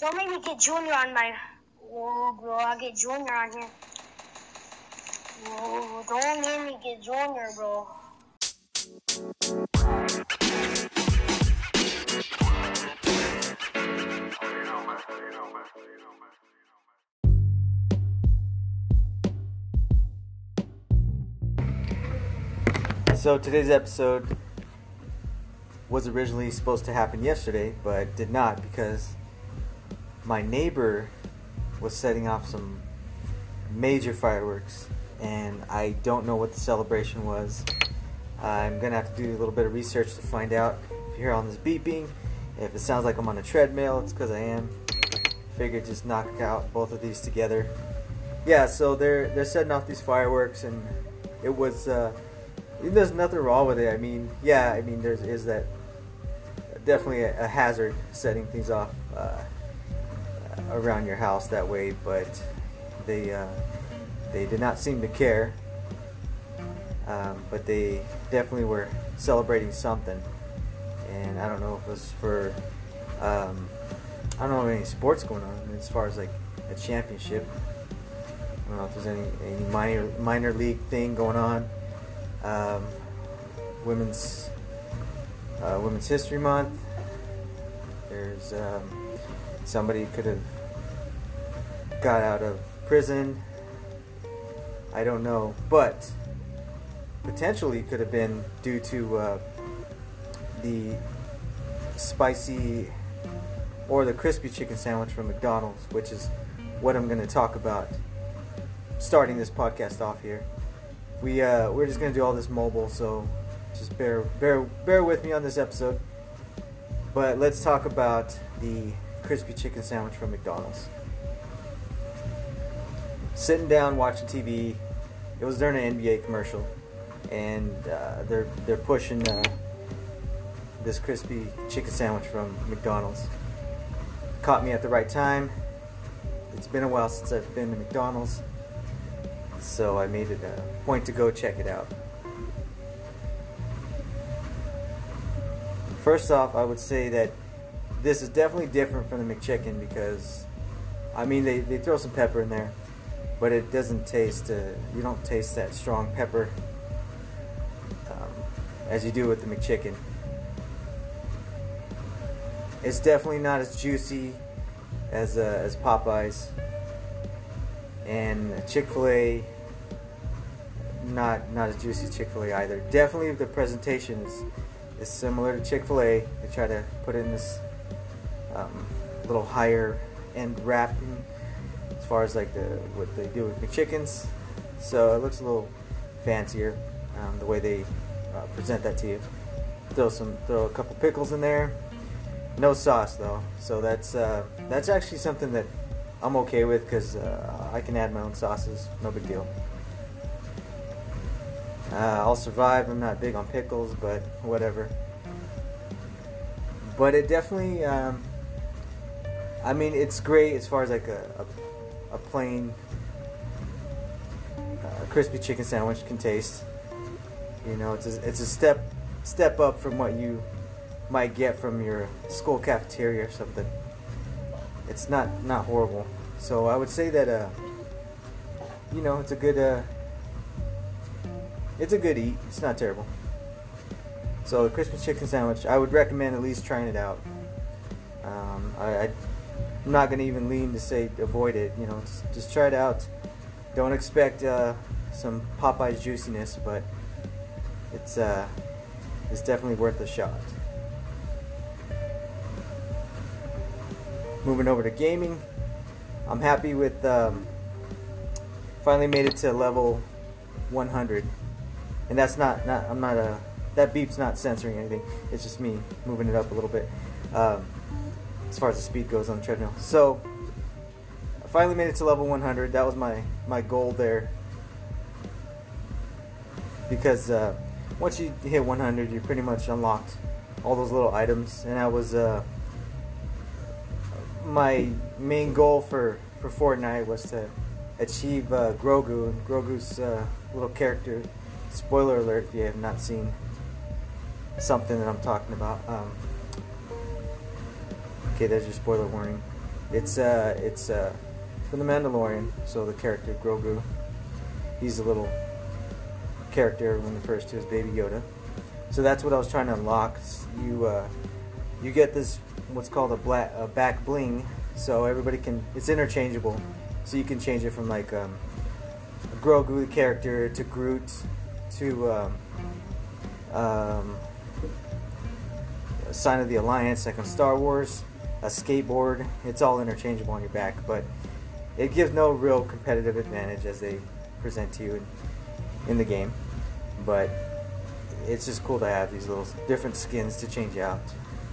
Oh, don't make me get Junior on my. Whoa, bro, I get Junior on here. Whoa, don't make me get Junior, bro. So today's episode was originally supposed to happen yesterday, but did not because my neighbor was setting off some major fireworks, and I don't know what the celebration was. I'm gonna have to do a little bit of research to find out. If you hear all this beeping, if it sounds like I'm on a treadmill, it's because I am. Figured just knock out both of these together. Yeah, so they're they're setting off these fireworks, and it was. Uh, there's nothing wrong with it. I mean, yeah, I mean, there's is that definitely a, a hazard setting things off uh, around your house that way, but they uh, they did not seem to care. Um, but they definitely were celebrating something, and I don't know if it was for um, I don't know any sports going on as far as like a championship. I don't know if there's any any minor minor league thing going on um, women's uh, Women's History Month. There's um, somebody could have got out of prison. I don't know, but potentially could have been due to uh, the spicy or the crispy chicken sandwich from McDonald's, which is what I'm going to talk about starting this podcast off here we uh, we're just gonna do all this mobile, so just bear bear bear with me on this episode. But let's talk about the crispy chicken sandwich from McDonald's. Sitting down watching TV, it was during an NBA commercial, and uh, they're they're pushing uh, this crispy chicken sandwich from McDonald's. Caught me at the right time. It's been a while since I've been to McDonald's so I made it a point to go check it out. First off, I would say that this is definitely different from the McChicken because, I mean, they, they throw some pepper in there, but it doesn't taste, uh, you don't taste that strong pepper um, as you do with the McChicken. It's definitely not as juicy as, uh, as Popeyes and Chick Fil A. Not not as juicy as Chick Fil A either. Definitely the presentation is is similar to Chick Fil A. They try to put in this um, little higher end wrapping as far as like the what they do with McChickens. So it looks a little fancier um, the way they uh, present that to you. Throw some throw a couple pickles in there. No sauce though, so that's uh, that's actually something that I'm okay with because uh, I can add my own sauces, no big deal. Uh, I'll survive. I'm not big on pickles, but whatever. But it definitely, um, I mean, it's great as far as like a, a, a plain uh, crispy chicken sandwich can taste. You know, it's a, it's a step step up from what you might get from your school cafeteria or something it's not not horrible. So I would say that uh, you know, it's a good uh, it's a good eat. It's not terrible. So the crispy chicken sandwich, I would recommend at least trying it out. Um, I, I, am not gonna even lean to say avoid it. You know, just, just try it out. Don't expect uh, some Popeyes juiciness, but it's uh, it's definitely worth a shot. moving over to gaming. I'm happy with um, finally made it to level 100, and that's not not I'm not a that beep's not censoring anything. It's just me moving it up a little bit um, as far as the speed goes on the treadmill. So I finally made it to level 100. That was my my goal there because uh, once you hit 100, you pretty much unlocked all those little items, and I was. Uh, my main goal for, for Fortnite was to achieve uh, Grogu and Grogu's uh, little character. Spoiler alert if you have not seen something that I'm talking about. Um, okay, there's your spoiler warning. It's uh, it's uh, from the Mandalorian. So the character Grogu, he's a little character everyone refers to as Baby Yoda. So that's what I was trying to unlock. You uh, you get this what's called a black a back bling. So everybody can it's interchangeable. So you can change it from like um, Grogu character to Groot to um, um, Sign of the Alliance, like on Star Wars, a skateboard. It's all interchangeable on your back, but it gives no real competitive advantage as they present to you in, in the game. But it's just cool to have these little different skins to change out,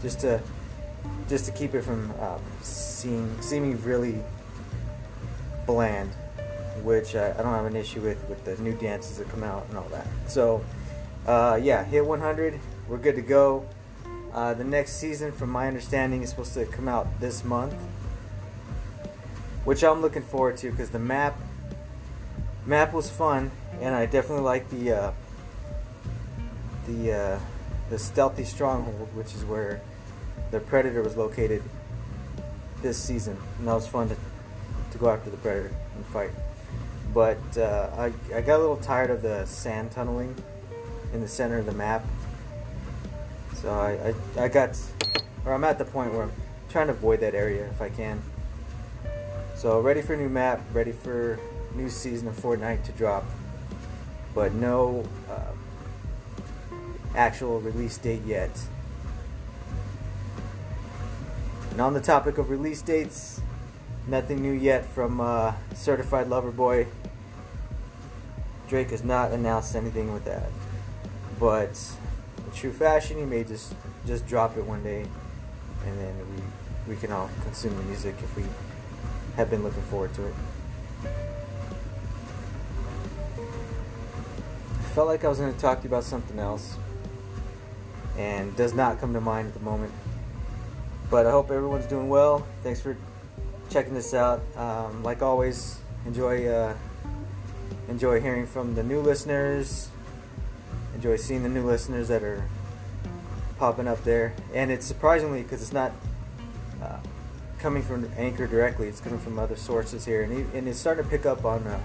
just to just to keep it from um, seem, seeming really bland, which I, I don't have an issue with with the new dances that come out and all that. So uh, yeah, hit 100. We're good to go. Uh, the next season, from my understanding, is supposed to come out this month, which I'm looking forward to because the map map was fun, and I definitely like the uh, the uh, the stealthy stronghold, which is where the predator was located this season, and that was fun to to go after the predator and fight. But uh, I I got a little tired of the sand tunneling in the center of the map. So I, I, I got, or I'm at the point where I'm trying to avoid that area if I can. So ready for a new map, ready for new season of Fortnite to drop, but no uh, actual release date yet. And on the topic of release dates, nothing new yet from uh, Certified Lover Boy. Drake has not announced anything with that. But true fashion, he may just just drop it one day, and then we we can all consume the music if we have been looking forward to it. I felt like I was going to talk to you about something else, and does not come to mind at the moment. But I hope everyone's doing well. Thanks for checking this out. Um, like always, enjoy uh, enjoy hearing from the new listeners enjoy seeing the new listeners that are popping up there. And it's surprisingly because it's not uh, coming from Anchor directly; it's coming from other sources here, and, and it's starting to pick up on uh,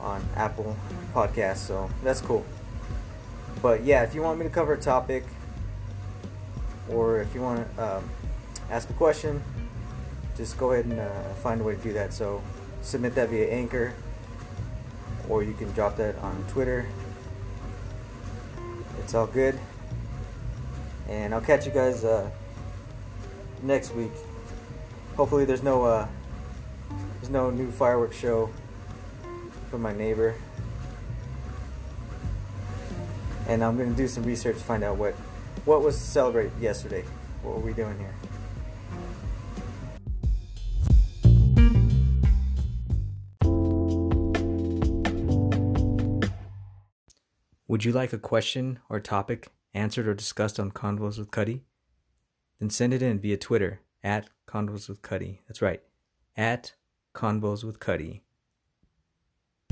on Apple Podcasts. So that's cool. But yeah, if you want me to cover a topic, or if you want to um, ask a question, just go ahead and uh, find a way to do that. So submit that via Anchor, or you can drop that on Twitter it's all good. And I'll catch you guys uh, next week. Hopefully, there's no uh, there's no new fireworks show from my neighbor. And I'm gonna do some research to find out what what was celebrated yesterday. What were we doing here? Would you like a question or topic answered or discussed on Convos with Cuddy? Then send it in via Twitter at Convos with Cuddy. That's right, at Convos with Cuddy.